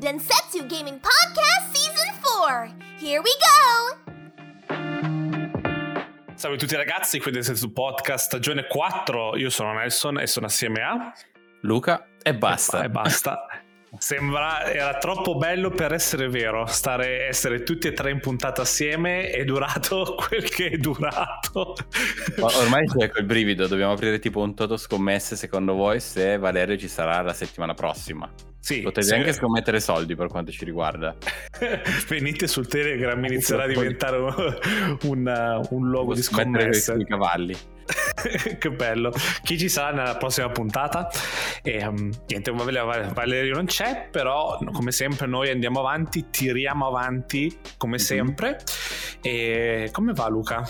Densetsu Gaming Podcast Season 4. Here we go! Salve a tutti ragazzi, qui del Sensu Podcast stagione 4. Io sono Nelson e sono assieme a Luca e basta. E, basta. Sembra era troppo bello per essere vero. Stare essere tutti e tre in puntata assieme è durato quel che è durato. ormai c'è quel brivido, dobbiamo aprire tipo un toto scommesse secondo voi se Valerio ci sarà la settimana prossima. Sì, Potete sì. anche scommettere soldi per quanto ci riguarda. Venite sul Telegram, inizierà a diventare un, un, un luogo di scommesse. i cavalli. che bello. Chi ci sarà nella prossima puntata? E, um, niente, Valerio non c'è, però come sempre noi andiamo avanti, tiriamo avanti come mm-hmm. sempre. E come va Luca?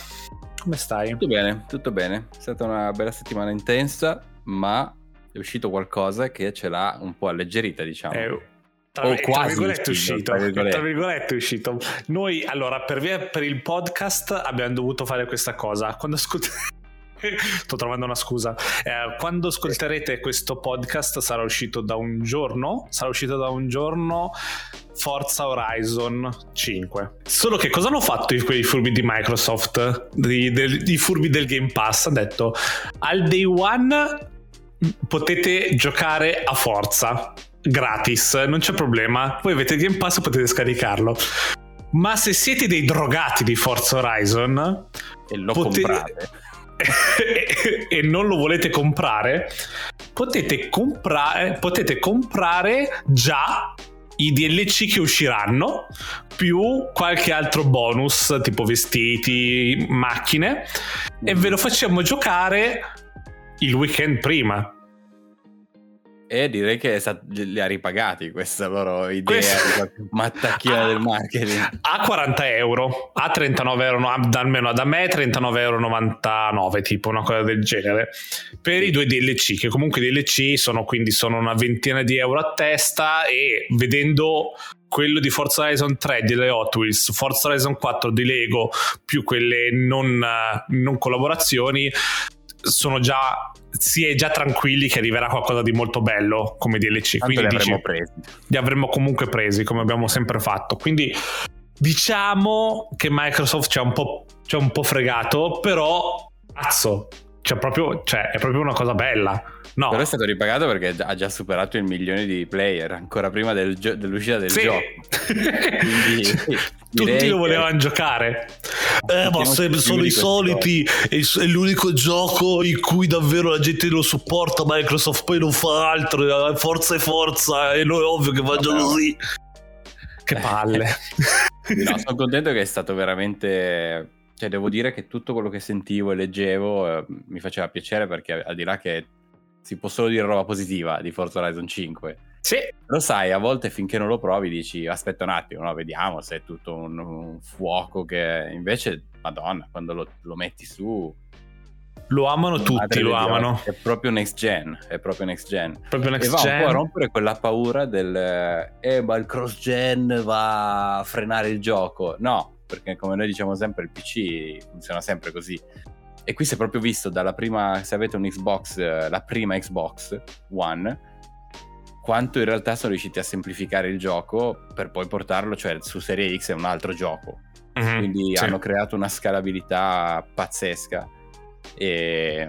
Come stai? Tutto bene, tutto bene. È stata una bella settimana intensa, ma è uscito qualcosa che ce l'ha un po' alleggerita, diciamo. Eh, tra, oh, tra, virgolette è uscito, tra, virgolette. uscito. Noi allora per, via, per il podcast abbiamo dovuto fare questa cosa. Quando ascoltate Sto trovando una scusa. Eh, quando ascolterete questo podcast sarà uscito da un giorno. Sarà uscito da un giorno Forza Horizon 5. Solo che cosa hanno fatto quei furbi di Microsoft? I furbi del Game Pass? Hanno detto al day one potete giocare a Forza gratis, non c'è problema. Voi avete il Game Pass e potete scaricarlo. Ma se siete dei drogati di Forza Horizon e lo potete... comprate e non lo volete comprare, potete comprare, potete comprare già i DLC che usciranno più qualche altro bonus tipo vestiti, macchine e ve lo facciamo giocare il weekend prima. E direi che li ha ripagati questa loro idea questa... di mattacchina del marketing. A 40 euro, a 39 euro, almeno da me 39,99 euro, tipo una cosa del genere. Per i due DLC, che comunque i DLC sono quindi sono una ventina di euro a testa e vedendo quello di Forza Horizon 3 delle Hot Wheels, Forza Horizon 4 di Lego, più quelle non, non collaborazioni, sono già si è già tranquilli che arriverà qualcosa di molto bello come DLC. Tanto quindi li avremmo dici, presi. Li avremmo comunque presi, come abbiamo sempre fatto. Quindi diciamo che Microsoft ci ha un po', ha un po fregato, però cazzo, cioè proprio, cioè, è proprio una cosa bella. No. Però è stato ripagato perché ha già superato il milione di player ancora prima del gio- dell'uscita del sì. gioco. Quindi, sì, Tutti lo volevano che... giocare. Eh, ma se sono i soliti, è, è l'unico gioco in cui davvero la gente lo supporta. Microsoft poi non fa altro, forza e forza, e noi è ovvio che faccia così. Che palle. no, sono contento che è stato veramente cioè devo dire che tutto quello che sentivo e leggevo eh, mi faceva piacere perché al di là che si può solo dire roba positiva di Forza Horizon 5 sì. lo sai a volte finché non lo provi dici aspetta un attimo no? vediamo se è tutto un, un, fuoco che invece madonna quando lo, lo metti su lo amano tutti, lo amano. È proprio next gen, è proprio next gen. Proprio next e va gen. un po' a rompere quella paura del eh ma il cross gen va a frenare il gioco. No, perché come noi diciamo sempre il PC funziona sempre così e qui si è proprio visto dalla prima se avete un Xbox la prima Xbox One quanto in realtà sono riusciti a semplificare il gioco per poi portarlo cioè su Serie X è un altro gioco. Mm-hmm, quindi sì. hanno creato una scalabilità pazzesca. E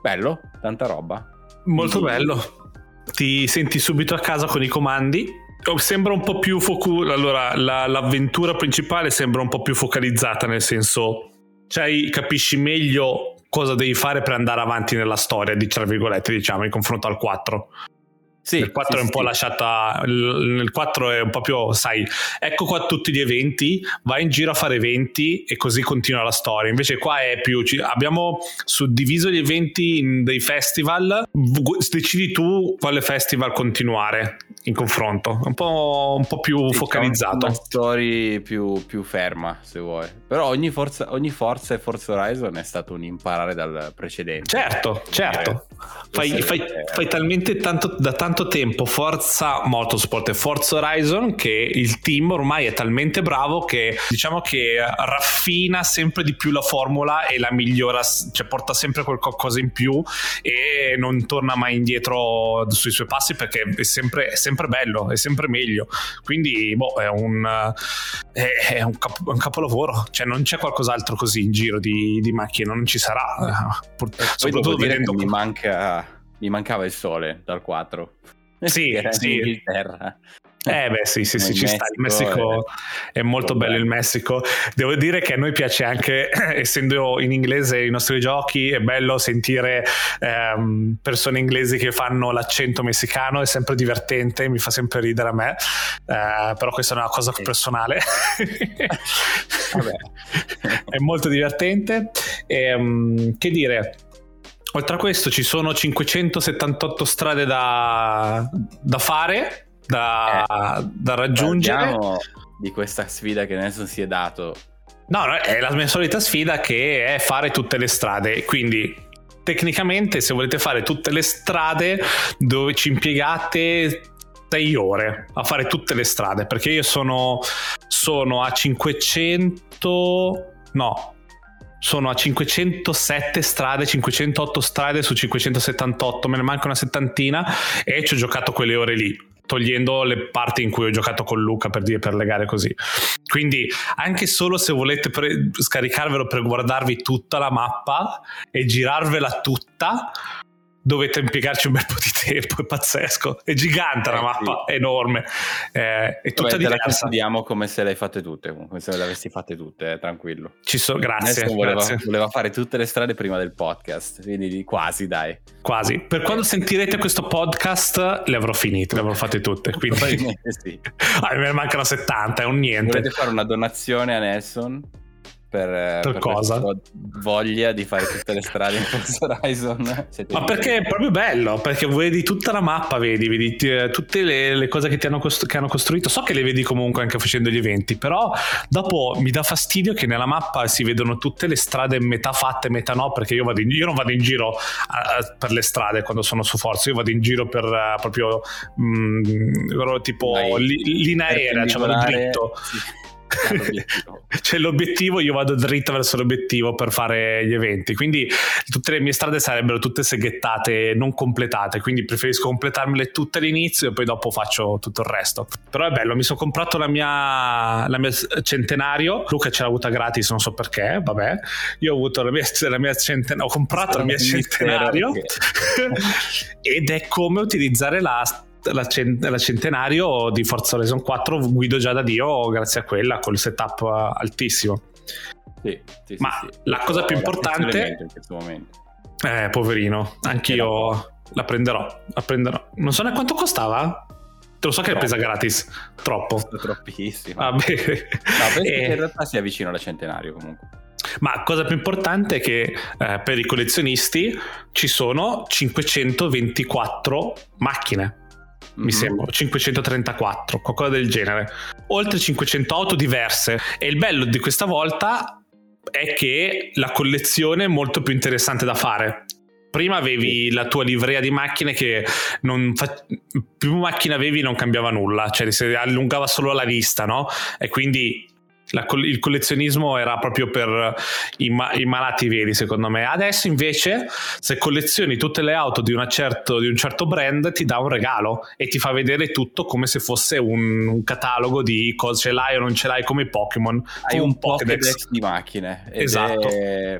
bello tanta roba. Molto quindi... bello. Ti senti subito a casa con i comandi. Sembra un po' più focu- allora la, l'avventura principale sembra un po' più focalizzata nel senso cioè capisci meglio cosa devi fare per andare avanti nella storia di tra virgolette diciamo in confronto al 4 sì, il 4 sì, è un po' sì. lasciata nel 4 è un po' più sai ecco qua tutti gli eventi vai in giro a fare eventi e così continua la storia. Invece qua è più abbiamo suddiviso gli eventi in dei festival decidi tu quale festival continuare in confronto un po', un po più sì, focalizzato. una storia più, più, ferma se vuoi. Però ogni forza, ogni forza e Forza Horizon è stato un imparare dal precedente. Certo certo. fai, fai, fai talmente tanto da tanto tempo Forza Motorsport e Forza Horizon che il team ormai è talmente bravo che diciamo che raffina sempre di più la formula e la migliora, cioè porta sempre qualcosa in più e non torna mai indietro sui suoi passi perché è sempre, è sempre sempre bello, è sempre meglio. Quindi, boh, è un, è, è un, cap- un capolavoro. Cioè, non c'è qualcos'altro così in giro di, di macchine, non ci sarà. Pur- soprattutto vedendo. Mi, manca, mi mancava il sole dal 4. Sì, sì. In Inghilterra. Eh beh sì sì, sì ci sta, il Messico è, è molto bello il Messico, devo dire che a noi piace anche, essendo in inglese i nostri giochi, è bello sentire ehm, persone inglesi che fanno l'accento messicano, è sempre divertente, mi fa sempre ridere a me, eh, però questa è una cosa personale, è molto divertente. E, ehm, che dire, Oltre a questo ci sono 578 strade da, da fare da, eh, da raggiungere. Di questa sfida che Nelson si è dato. No, no, è la mia solita sfida che è fare tutte le strade. Quindi, tecnicamente, se volete fare tutte le strade, dove ci impiegate 6 ore a fare tutte le strade. Perché io sono, sono a 500. No, sono a 507 strade, 508 strade su 578, me ne manca una settantina e ci ho giocato quelle ore lì togliendo le parti in cui ho giocato con Luca per dire per le gare così. Quindi anche solo se volete pre- scaricarvelo per guardarvi tutta la mappa e girarvela tutta, dovete impiegarci un bel po' di tempo, è pazzesco, è gigante eh, la mappa, sì. è enorme, eh, è tutta Vabbè, diversa. Te la consigliamo come se le hai fatte tutte, come se le avessi fatte tutte, eh, tranquillo. Ci so, grazie, voleva, grazie. voleva, fare tutte le strade prima del podcast, quindi quasi dai. Quasi, per quando sentirete questo podcast le avrò finite, le avrò fatte tutte, quindi... sì. ah, me ne mancano 70, è un niente. Volete fare una donazione a Nelson? Per, eh, per, per cosa? voglia di fare tutte le strade in Forza Horizon. Ma perché è proprio bello, perché vedi tutta la mappa, vedi, vedi eh, tutte le, le cose che, ti hanno costru- che hanno costruito. So che le vedi comunque anche facendo gli eventi, però dopo mi dà fastidio che nella mappa si vedono tutte le strade metà fatte, metà no, perché io, in, io non vado in giro uh, per le strade quando sono su Forza, io vado in giro per uh, proprio mh, mm, tipo li, linea aerea, cioè vado dritto. Sì c'è l'obiettivo, io vado dritto verso l'obiettivo per fare gli eventi. Quindi tutte le mie strade sarebbero tutte seghettate, non completate. Quindi preferisco completarmele tutte all'inizio e poi dopo faccio tutto il resto. Però è bello, mi sono comprato la mia, la mia centenario. Luca ce l'ha avuta gratis, non so perché. Vabbè, io ho avuto la mia, la mia centenario, ho comprato la mia centenario ed è come utilizzare la la, cent- la, centenario di Forza Horizon 4 guido già da Dio grazie a quella col setup altissimo. Sì, sì, ma sì, la cosa più importante in questo momento. Eh poverino anch'io la, la prenderò la prenderò. Non so neanche quanto costava? Te lo so che è presa gratis, troppo. Troppissimo. Ah, no, penso e... che in realtà sia vicino alla centenario comunque. Ma cosa più importante è che eh, per i collezionisti ci sono 524 macchine mi mm-hmm. sembra 534, qualcosa del genere, oltre 500 auto diverse. E il bello di questa volta è che la collezione è molto più interessante da fare. Prima avevi la tua livrea di macchine che non fa... più macchine avevi non cambiava nulla, cioè si allungava solo la vista, no? E quindi la, il collezionismo era proprio per i, ma, i, malati veri, secondo me. Adesso invece, se collezioni tutte le auto di, certo, di, un certo brand, ti dà un regalo e ti fa vedere tutto come se fosse un, un catalogo di cosa ce l'hai o non ce l'hai, come i Pokémon. Hai un, un Pokédex di macchine. Esatto. È...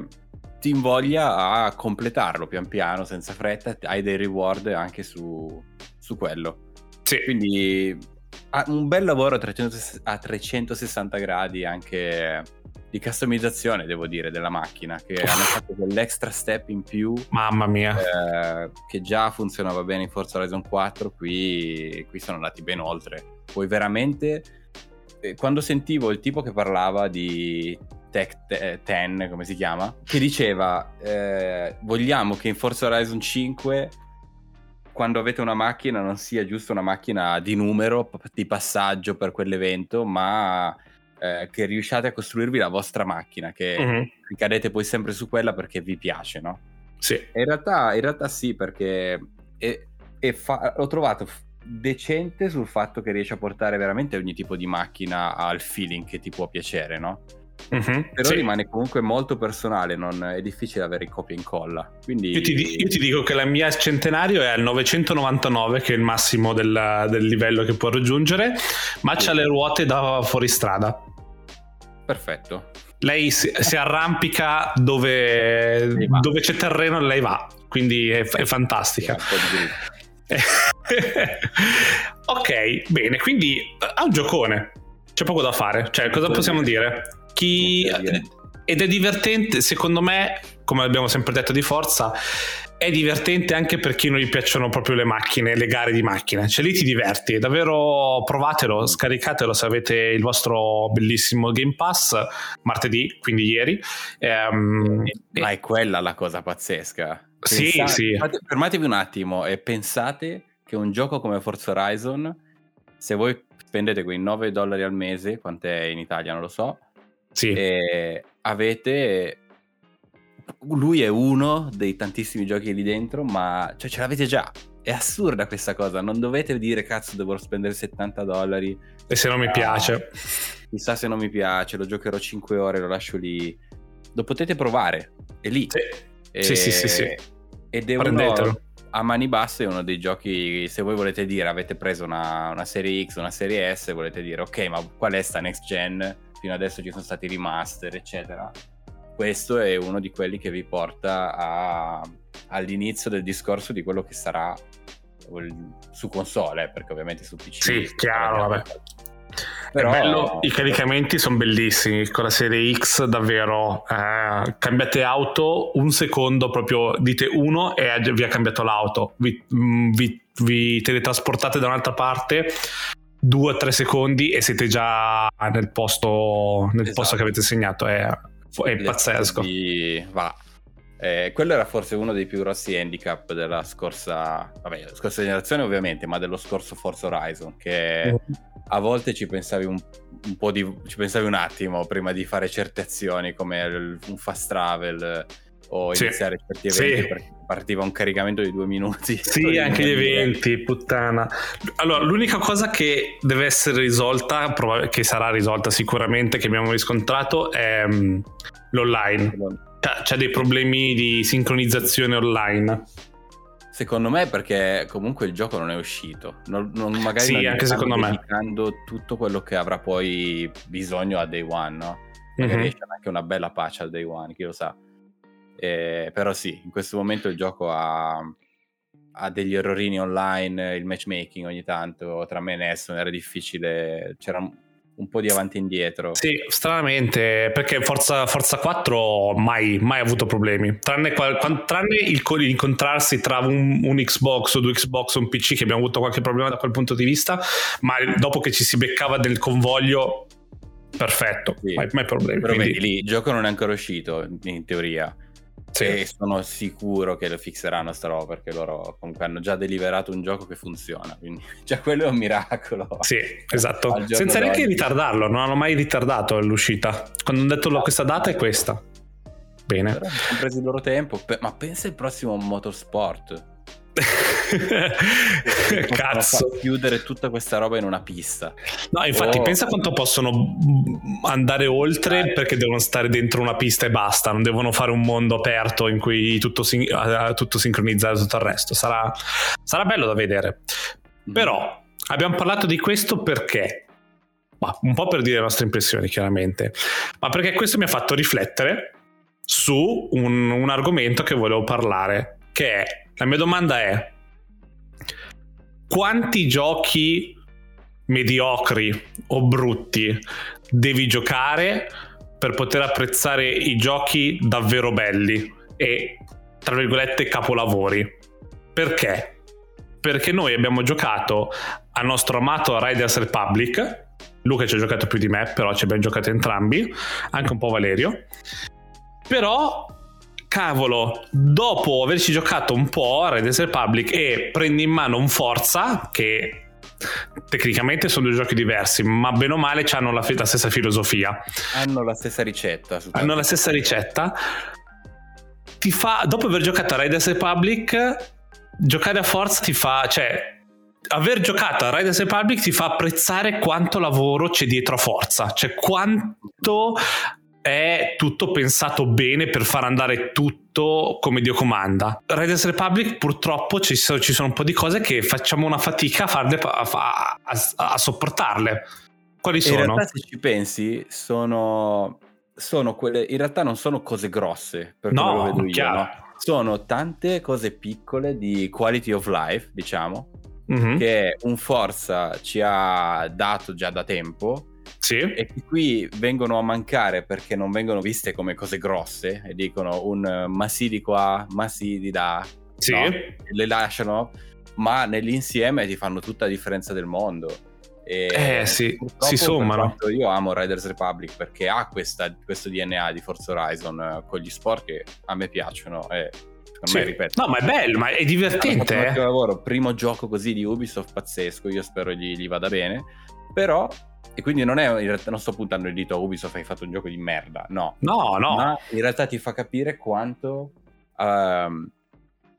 Ti invoglia a completarlo pian piano, senza fretta. Hai dei reward anche su, su quello. Sì. Quindi un bel lavoro a, 300, a 360 gradi anche di customizzazione, devo dire, della macchina, che hanno fatto quell'extra step in più. Mamma mia. Eh, che già funzionava bene in Forza Horizon 4, qui, qui sono andati ben oltre. Poi veramente, eh, quando sentivo il tipo che parlava di Tech 10, come si chiama, che diceva, eh, vogliamo che in Forza Horizon 5 quando avete una macchina non sia giusto una macchina di numero, di passaggio per quell'evento, ma eh, che riusciate a costruirvi la vostra macchina, che mm-hmm. ricadete poi sempre su quella perché vi piace, no? Sì. In realtà, in realtà sì, perché è, è fa- l'ho trovato decente sul fatto che riesce a portare veramente ogni tipo di macchina al feeling che ti può piacere, no? Uh-huh, però sì. rimane comunque molto personale, non è difficile avere copia e incolla. Quindi... Io, ti, io, ti, dico che la mia centenario è al 999, che è il massimo del, del livello che può raggiungere, ma sì. c'ha le ruote da fuoristrada. Perfetto. Lei si, si arrampica dove, dove, c'è terreno e lei va, quindi è, è fantastica. ok, bene, quindi ha un giocone. C'è poco da fare. Cioè, cosa possiamo dire? Chi... Ed è divertente, secondo me, come abbiamo sempre detto di Forza, è divertente anche per chi non gli piacciono proprio le macchine, le gare di macchine. Cioè lì ti diverti, davvero provatelo, scaricatelo se avete il vostro bellissimo Game Pass martedì, quindi ieri. Ehm, Ma è quella la cosa pazzesca. Pensate, sì, sì. Fermatevi un attimo e pensate che un gioco come Forza Horizon, se voi spendete quei 9 dollari al mese, quant'è in Italia non lo so, sì. e avete... Lui è uno dei tantissimi giochi lì dentro, ma cioè, ce l'avete già. È assurda questa cosa, non dovete dire cazzo devo spendere 70 dollari. E se non mi ah, piace. Chissà se non mi piace, lo giocherò 5 ore, lo lascio lì. Lo potete provare, è lì. Sì, e... sì, sì, sì, sì. Ed è uno, a mani basse è uno dei giochi, se voi volete dire avete preso una, una serie X, una serie S, volete dire ok ma qual è sta next gen? Fino adesso ci sono stati remaster eccetera. Questo è uno di quelli che vi porta a, all'inizio del discorso di quello che sarà su console, eh, perché ovviamente su PC. Sì, chiaro, vabbè. Però... Bello, I caricamenti sono bellissimi con la serie X, davvero. Eh, cambiate auto un secondo, proprio dite uno e vi ha cambiato l'auto. Vi, mm, vi, vi teletrasportate da un'altra parte due o tre secondi e siete già nel posto, nel esatto. posto che avete segnato. È, è pazzesco. Va. Eh, quello era forse uno dei più grossi handicap della scorsa, vabbè, scorsa generazione ovviamente, ma dello scorso Forza Horizon, che mm a volte ci pensavi un, un, po' di ci pensavi un attimo prima di fare certe azioni come il, un fast travel o sì. iniziare certi eventi sì. Partiva un caricamento di due minuti. Sì, anche gli eventi, puttana. Allora, l'unica cosa che deve essere risolta, che sarà risolta sicuramente, che abbiamo riscontrato, è um, l'online. C'è dei problemi di sincronizzazione online. Secondo me perché comunque il gioco non è uscito, non, non magari sì, anche secondo me. tutto quello che avrà poi bisogno a day one, no? Magari mm-hmm. anche una bella pace al day one, chi lo sa. Eh, però sì, in questo momento il gioco ha, ha, degli errorini online, il matchmaking ogni tanto tra me e Nessun era difficile, c'era un po' di avanti e indietro. Sì, stranamente, perché Forza, Forza 4 mai, mai avuto problemi, tranne, tranne il, incontrarsi tra un, un, Xbox o due Xbox o un PC che abbiamo avuto qualche problema da quel punto di vista, ma dopo che ci si beccava del convoglio, perfetto, sì. mai, mai problemi. Però quindi... vedi, lì il gioco non è ancora uscito, in teoria sì. E sono sicuro che lo fixeranno sta roba perché loro comunque hanno già deliberato un gioco che funziona. Quindi già quello è un miracolo. Sì, esatto. Senza neanche ritardarlo, non hanno mai ritardato l'uscita. Quando hanno detto questa data è questa. Bene. Però hanno preso il loro tempo. Ma pensa al prossimo motorsport Cazzo. chiudere tutta questa roba in una pista. No, infatti, oh. pensa quanto possono andare oltre Dai. perché devono stare dentro una pista e basta. Non devono fare un mondo aperto in cui tutto, sin- tutto sincronizzato tutto il resto. Sarà, sarà bello da vedere. Mm. Però abbiamo parlato di questo perché? Ma un po' per dire le nostre impressioni, chiaramente, ma perché questo mi ha fatto riflettere su un, un argomento che volevo parlare, che è la mia domanda è: quanti giochi mediocri o brutti devi giocare per poter apprezzare i giochi davvero belli e tra virgolette capolavori? Perché? Perché noi abbiamo giocato al nostro amato Riders Republic. Luca ci ha giocato più di me, però ci abbiamo giocato entrambi, anche un po' Valerio. Però cavolo, dopo averci giocato un po' a Red Dead Republic e prendi in mano un Forza che tecnicamente sono due giochi diversi, ma bene o male hanno la, la stessa filosofia. Hanno la stessa ricetta. Hanno la stessa ricetta. Ti fa, dopo aver giocato a Red Dead Republic, giocare a Forza ti fa, cioè, aver giocato a Dead Republic ti fa apprezzare quanto lavoro c'è dietro a Forza, cioè quanto è tutto pensato bene per far andare tutto come Dio comanda. Riders Republic purtroppo ci sono, ci sono un po' di cose che facciamo una fatica a, farle, a, a, a sopportarle. Quali sono? In realtà se ci pensi sono, sono quelle, in realtà non sono cose grosse, per no, lo vedo io, no? Sono tante cose piccole di quality of life, diciamo, mm-hmm. che un Forza ci ha dato già da tempo sì. e che qui vengono a mancare perché non vengono viste come cose grosse e dicono un ma sì di qua, ma sì di là, sì. No? le lasciano, ma nell'insieme ti fanno tutta la differenza del mondo. E eh sì, si sommano. Io amo Riders Republic perché ha questa, questo DNA di Forza Horizon eh, con gli sport che a me piacciono e sì. me, ripeto. No, ma è bello, ma è divertente. Eh? lavoro, primo gioco così di Ubisoft pazzesco, io spero gli, gli vada bene, però e quindi non, è, in realtà non sto puntando il dito a Ubisoft, hai fatto un gioco di merda, no. No, no. Ma in realtà ti fa capire quanto, uh,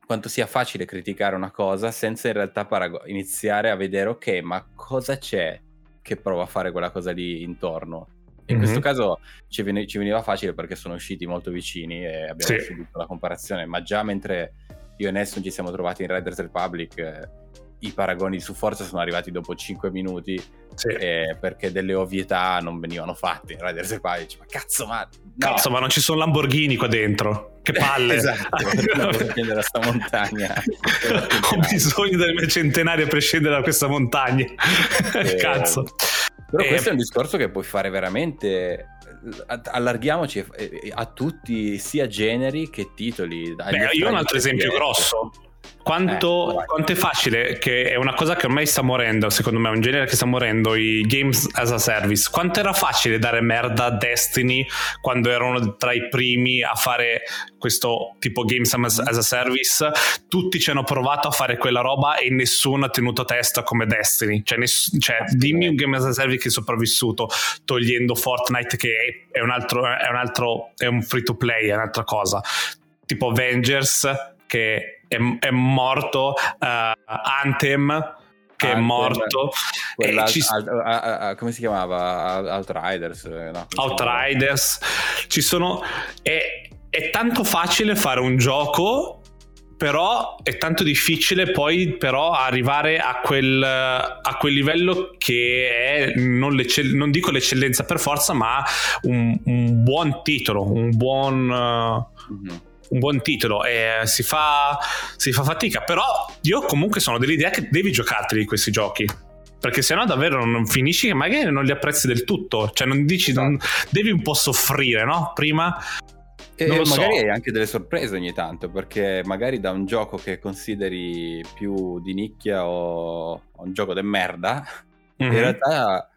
quanto sia facile criticare una cosa senza in realtà parago- iniziare a vedere, ok, ma cosa c'è che prova a fare quella cosa lì intorno? In mm-hmm. questo caso ci, vene, ci, veniva facile perché sono usciti molto vicini e abbiamo sì. subito la comparazione, ma già mentre io e Nessun ci siamo trovati in Riders Republic... Eh, i paragoni su Forza sono arrivati dopo 5 minuti sì. eh, perché delle ovvietà non venivano fatte in Riders Page ma cazzo ma no. cazzo ma non ci sono Lamborghini qua dentro che palle esatto per scendere sta montagna ho bisogno del mio centenario per scendere da questa montagna eh, cazzo però eh, questo è un discorso che puoi fare veramente allarghiamoci a tutti sia generi che titoli Beh, io ho un altro esempio grosso quanto, eh, quanto, è facile, che è una cosa che ormai sta morendo, secondo me, è un genere che sta morendo, i games as a service. Quanto era facile dare merda a Destiny quando erano tra i primi a fare questo tipo games as, a service? Tutti ci hanno provato a fare quella roba e nessuno ha tenuto testa come Destiny. Cioè, ness- cioè dimmi un game as a service che è sopravvissuto, togliendo Fortnite che è un altro, è un, altro, è un free to play, è un'altra cosa. Tipo Avengers che è, è morto, uh, Anthem che Anthem, è morto. Ci... Al, a, a, come si chiamava? Outriders. Eh, no, Outriders. Ci sono... È, è tanto facile fare un gioco però è tanto difficile poi però arrivare a quel, a quel livello che è non, non, dico l'eccellenza per forza ma un, un buon titolo un buon mm-hmm un buon titolo e si fa, si fa fatica. Però io comunque sono dell'idea che devi giocarteli questi giochi perché sennò davvero non finisci che magari non li apprezzi del tutto cioè non dici non, esatto. devi un po' soffrire no prima e magari so. hai anche delle sorprese ogni tanto perché magari da un gioco che consideri più di nicchia o un gioco de merda mm-hmm. in mhm. realtà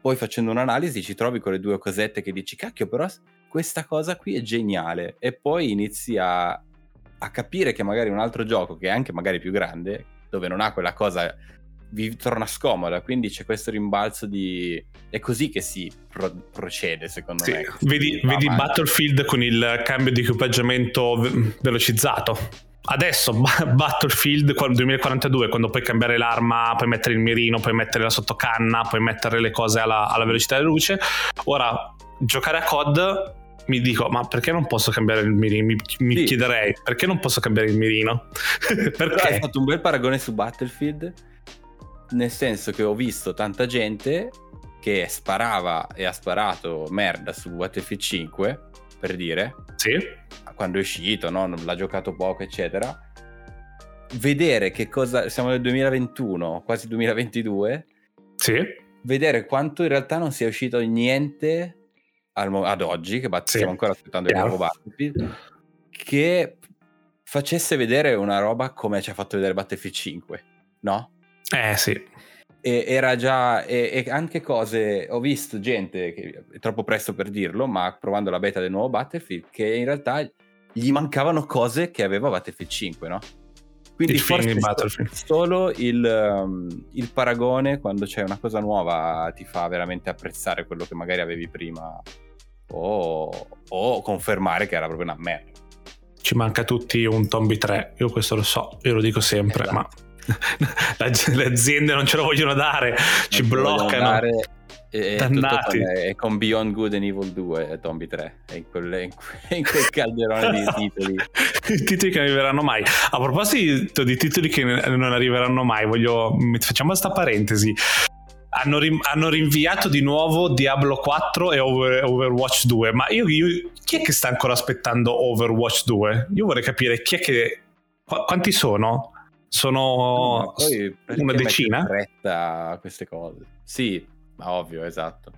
poi facendo un'analisi ci trovi con le due cosette che dici cacchio però questa cosa qui è geniale e poi inizi a, a capire che magari un altro gioco che è anche magari più grande, dove non ha quella cosa vi torna scomoda, quindi c'è questo rimbalzo di... è così che si pro- procede secondo sì, me. Vedi, vedi Battlefield con il cambio di equipaggiamento velocizzato. Adesso Battlefield 2042, quando puoi cambiare l'arma, puoi mettere il mirino, puoi mettere la sottocanna, puoi mettere le cose alla, alla velocità della luce. Ora, giocare a COD mi dico ma perché non posso cambiare il mirino? Mi, mi sì. chiederei perché non posso cambiare il mirino? Perché? hai fatto un bel paragone su Battlefield nel senso che ho visto tanta gente che sparava e ha sparato merda su Battlefield 5 per dire. Sì. Quando è uscito no? l'ha giocato poco eccetera. Vedere che cosa siamo nel 2021 quasi 2022 sì. Vedere quanto in realtà non sia uscito niente ad oggi, che bat- sì. stiamo ancora aspettando il nuovo Battlefield, che facesse vedere una roba come ci ha fatto vedere Battlefield 5, no? Eh sì. E era già, e, e, anche cose, ho visto gente, che è troppo presto per dirlo, ma provando la beta del nuovo Battlefield, che in realtà gli mancavano cose che aveva Battlefield 5, no? Quindi il forse solo il, um, il, paragone quando c'è una cosa nuova ti fa veramente apprezzare quello che magari avevi prima o, o confermare che era proprio una merda. Ci manca tutti un Tombi 3, io questo lo so, io lo dico sempre, esatto. ma le aziende non ce lo vogliono dare, non ci bloccano. Dare, E, Dannati. È con Beyond Good and Evil 2 Tombi 3 è in, quel, in, in quel calderone di titoli i titoli che non arriveranno mai a proposito di titoli che non arriveranno mai voglio facciamo questa parentesi hanno, rim- hanno, rinviato di nuovo Diablo 4 e Over- Overwatch 2 ma io, io, chi è che sta ancora aspettando Overwatch 2? io vorrei capire chi è che qu- quanti sono? sono una decina? fretta queste cose sì ma ovvio, esatto.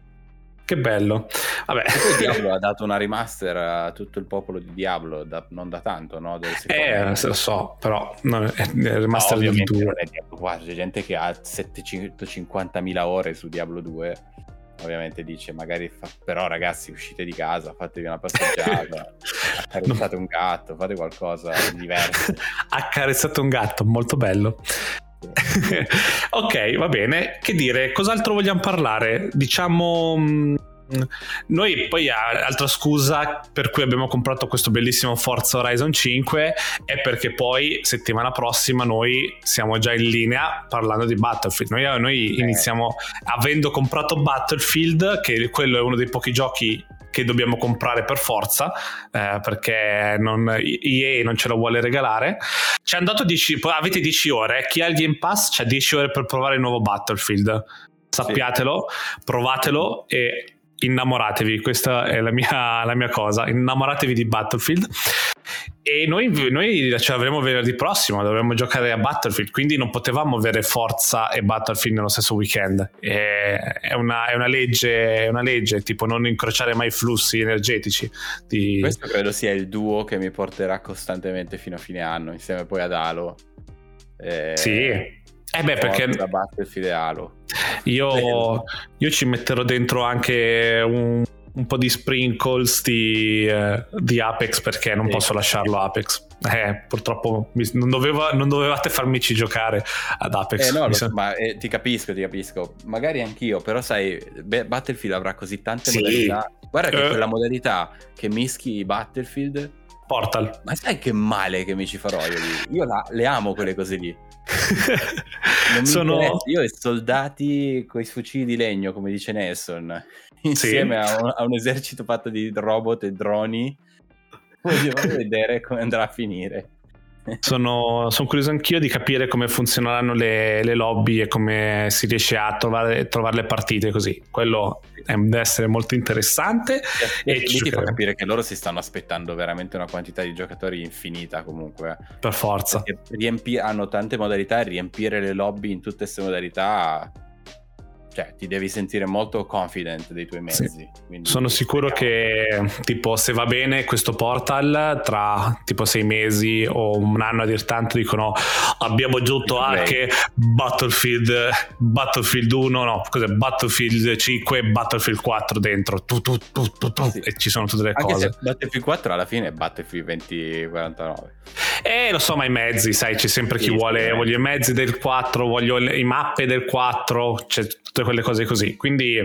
Che bello. Vabbè. Diablo ha dato una remaster a tutto il popolo di Diablo, da, non da tanto, no? eh, se lo so, però no, è, è remaster no, di Diablo 2. Diablo 4, c'è gente che ha 750.000 ore su Diablo 2 ovviamente dice magari fa... però ragazzi uscite di casa fatevi una passeggiata accarezzate un gatto fate qualcosa di diverso accarezzate un gatto molto bello ok, va bene. Che dire, cos'altro vogliamo parlare? Diciamo. Mm, noi poi altra scusa per cui abbiamo comprato questo bellissimo Forza Horizon 5 è perché poi settimana prossima noi siamo già in linea parlando di Battlefield. Noi, noi eh. iniziamo avendo comprato Battlefield, che quello è uno dei pochi giochi che dobbiamo comprare per forza eh, perché non, EA non ce lo vuole regalare. Ci hanno dato 10, avete 10 ore, chi ha il Game Pass ha 10 ore per provare il nuovo Battlefield. Sappiatelo, sì. provatelo e innamoratevi, questa è la mia, la mia cosa, innamoratevi di Battlefield e noi, noi ce l'avremo venerdì prossimo, dovremmo giocare a Battlefield, quindi non potevamo avere Forza e Battlefield nello stesso weekend. E è, una, è, una legge, è una legge, tipo non incrociare mai flussi energetici. Di... Questo credo sia il duo che mi porterà costantemente fino a fine anno, insieme poi ad Halo. Eh, sì. Eh beh, perché Battlefield e Halo. Io, io ci metterò dentro anche un un po' di sprinkles di, eh, di Apex perché non sì. posso lasciarlo Apex. Eh, purtroppo mi, non, doveva, non, dovevate farmici giocare ad Apex. Eh no, lo, ma eh, ti capisco, ti capisco. Magari anch'io, però sai, Battlefield avrà così tante sì. modalità. Guarda che eh. quella modalità che mischi Battlefield... Portal. Ma sai che male che mi ci farò io lì? Io la, le amo quelle cose lì. Sono... Io e soldati con i fucili di legno, come dice Nelson insieme sì. a, un, a, un, esercito fatto di robot e droni. Voglio vedere come andrà a finire. Sono, sono, curioso anch'io di capire come funzioneranno le, le lobby e come si riesce a trovare, trovare le partite così. Quello deve essere molto interessante. E, e ci fa capire che loro si stanno aspettando veramente una quantità di giocatori infinita comunque. Per forza. Riempi- hanno tante modalità e riempire le lobby in tutte queste modalità cioè ti devi sentire molto confident dei tuoi mezzi. Sì. Sono sicuro che tipo se va bene questo portal tra tipo sei mesi o un anno a dir tanto dicono abbiamo aggiunto anche Battlefield Battlefield 1 no cos'è Battlefield 5 e Battlefield 4 dentro tu, tu, tu, sì. e ci sono tutte le anche cose Battlefield 4 alla fine è Battlefield 2049 eh lo so ma i mezzi sai c'è sempre chi sì, vuole voglio i mezzi del 4 voglio le, i mappe del 4 c'è tutte quelle cose così. Quindi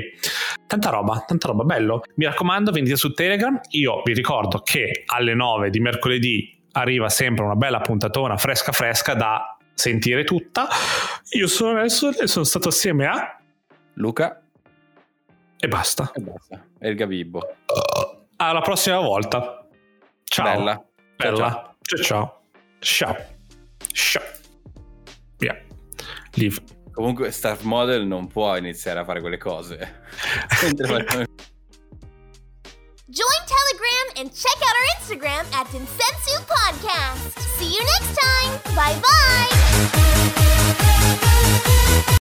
tanta roba, tanta roba, bello. Mi raccomando, venite su Telegram. Io vi ricordo che alle 9 di mercoledì arriva sempre una bella puntatona fresca fresca da sentire tutta. Io sono Nelson e sono stato assieme a Luca e basta. E basta. E il Gabibbo. Alla prossima volta. Ciao. Bella. Bella. Ciao ciao. Ciao. Ciao. Via. Leave. Comunque, Star Model non può iniziare a fare quelle cose. Join Telegram and check out our Instagram at Insensu Podcast. See you next time. Bye bye.